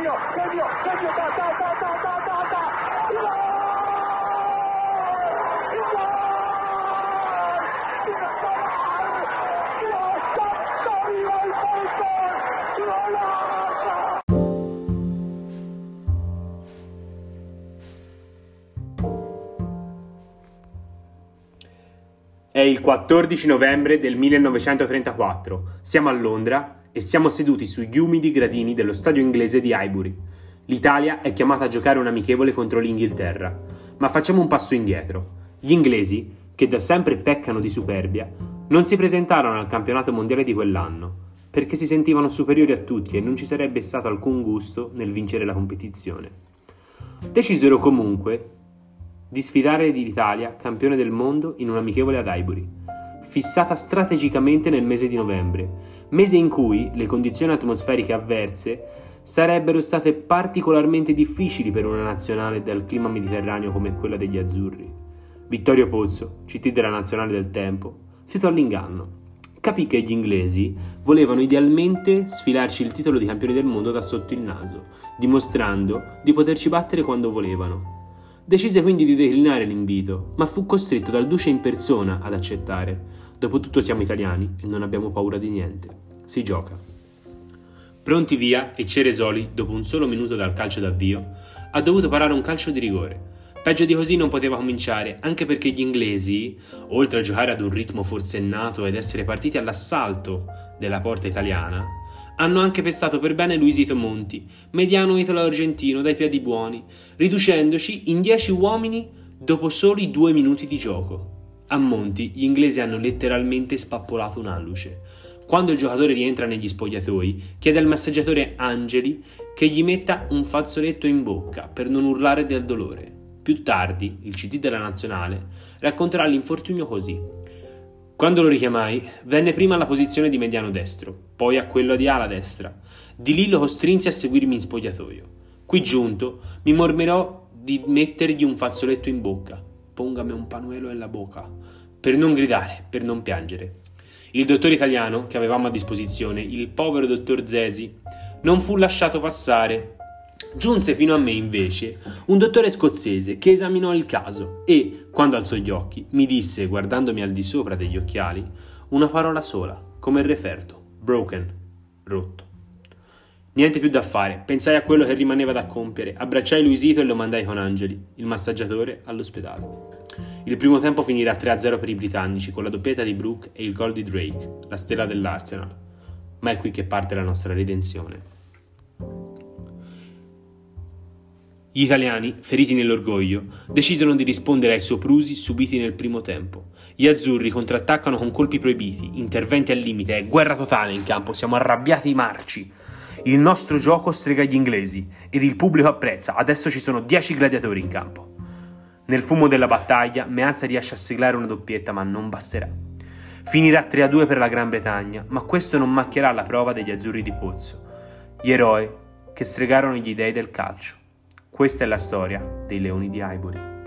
segno, segno, segno, ta, ta, ta, ta, ta, ta, ta. Gol! Gol! È il 14 novembre del 1934. Siamo a Londra e siamo seduti sugli umidi gradini dello stadio inglese di Highbury. L'Italia è chiamata a giocare un amichevole contro l'Inghilterra, ma facciamo un passo indietro. Gli inglesi, che da sempre peccano di superbia, non si presentarono al campionato mondiale di quell'anno, perché si sentivano superiori a tutti e non ci sarebbe stato alcun gusto nel vincere la competizione. Decisero comunque di sfidare l'Italia, campione del mondo, in un amichevole ad Highbury, fissata strategicamente nel mese di novembre, mese in cui le condizioni atmosferiche avverse sarebbero state particolarmente difficili per una nazionale dal clima mediterraneo come quella degli azzurri. Vittorio Pozzo, CT della nazionale del tempo, fiutò all'inganno. Capì che gli inglesi volevano idealmente sfilarci il titolo di campioni del mondo da sotto il naso, dimostrando di poterci battere quando volevano. Decise quindi di declinare l'invito, ma fu costretto dal duce in persona ad accettare. Dopotutto siamo italiani e non abbiamo paura di niente. Si gioca. Pronti via e Ceresoli, dopo un solo minuto dal calcio d'avvio, ha dovuto parare un calcio di rigore. Peggio di così non poteva cominciare, anche perché gli inglesi, oltre a giocare ad un ritmo forsennato ed essere partiti all'assalto della porta italiana, hanno anche pestato per bene Luisito Monti, mediano italo-argentino dai piedi buoni, riducendoci in 10 uomini dopo soli due minuti di gioco. A Monti gli inglesi hanno letteralmente spappolato un'alluce. Quando il giocatore rientra negli spogliatoi, chiede al massaggiatore Angeli che gli metta un fazzoletto in bocca per non urlare del dolore. Più tardi, il CT della nazionale racconterà l'infortunio così. Quando lo richiamai, venne prima alla posizione di mediano destro, poi a quello di ala destra. Di lì lo costrinse a seguirmi in spogliatoio. Qui giunto, mi mormerò di mettergli un fazzoletto in bocca. Pongami un panuelo nella bocca. Per non gridare, per non piangere. Il dottore italiano, che avevamo a disposizione, il povero dottor Zesi, non fu lasciato passare. Giunse fino a me invece un dottore scozzese che esaminò il caso e, quando alzò gli occhi, mi disse, guardandomi al di sopra degli occhiali, una parola sola, come il referto: broken, rotto. Niente più da fare, pensai a quello che rimaneva da compiere, abbracciai Luisito e lo mandai con Angeli, il massaggiatore, all'ospedale. Il primo tempo finirà 3-0 per i britannici con la doppietta di Brooke e il gol di Drake, la stella dell'Arsenal. Ma è qui che parte la nostra redenzione. Gli italiani, feriti nell'orgoglio, decidono di rispondere ai soprusi subiti nel primo tempo. Gli azzurri contrattaccano con colpi proibiti, interventi al limite, è guerra totale in campo, siamo arrabbiati marci. Il nostro gioco strega gli inglesi ed il pubblico apprezza, adesso ci sono 10 gladiatori in campo. Nel fumo della battaglia, Meazza riesce a siglare una doppietta, ma non basterà. Finirà 3-2 per la Gran Bretagna, ma questo non macchierà la prova degli azzurri di Pozzo, gli eroi che stregarono gli dei del calcio. Questa è la storia dei leoni di Highbury.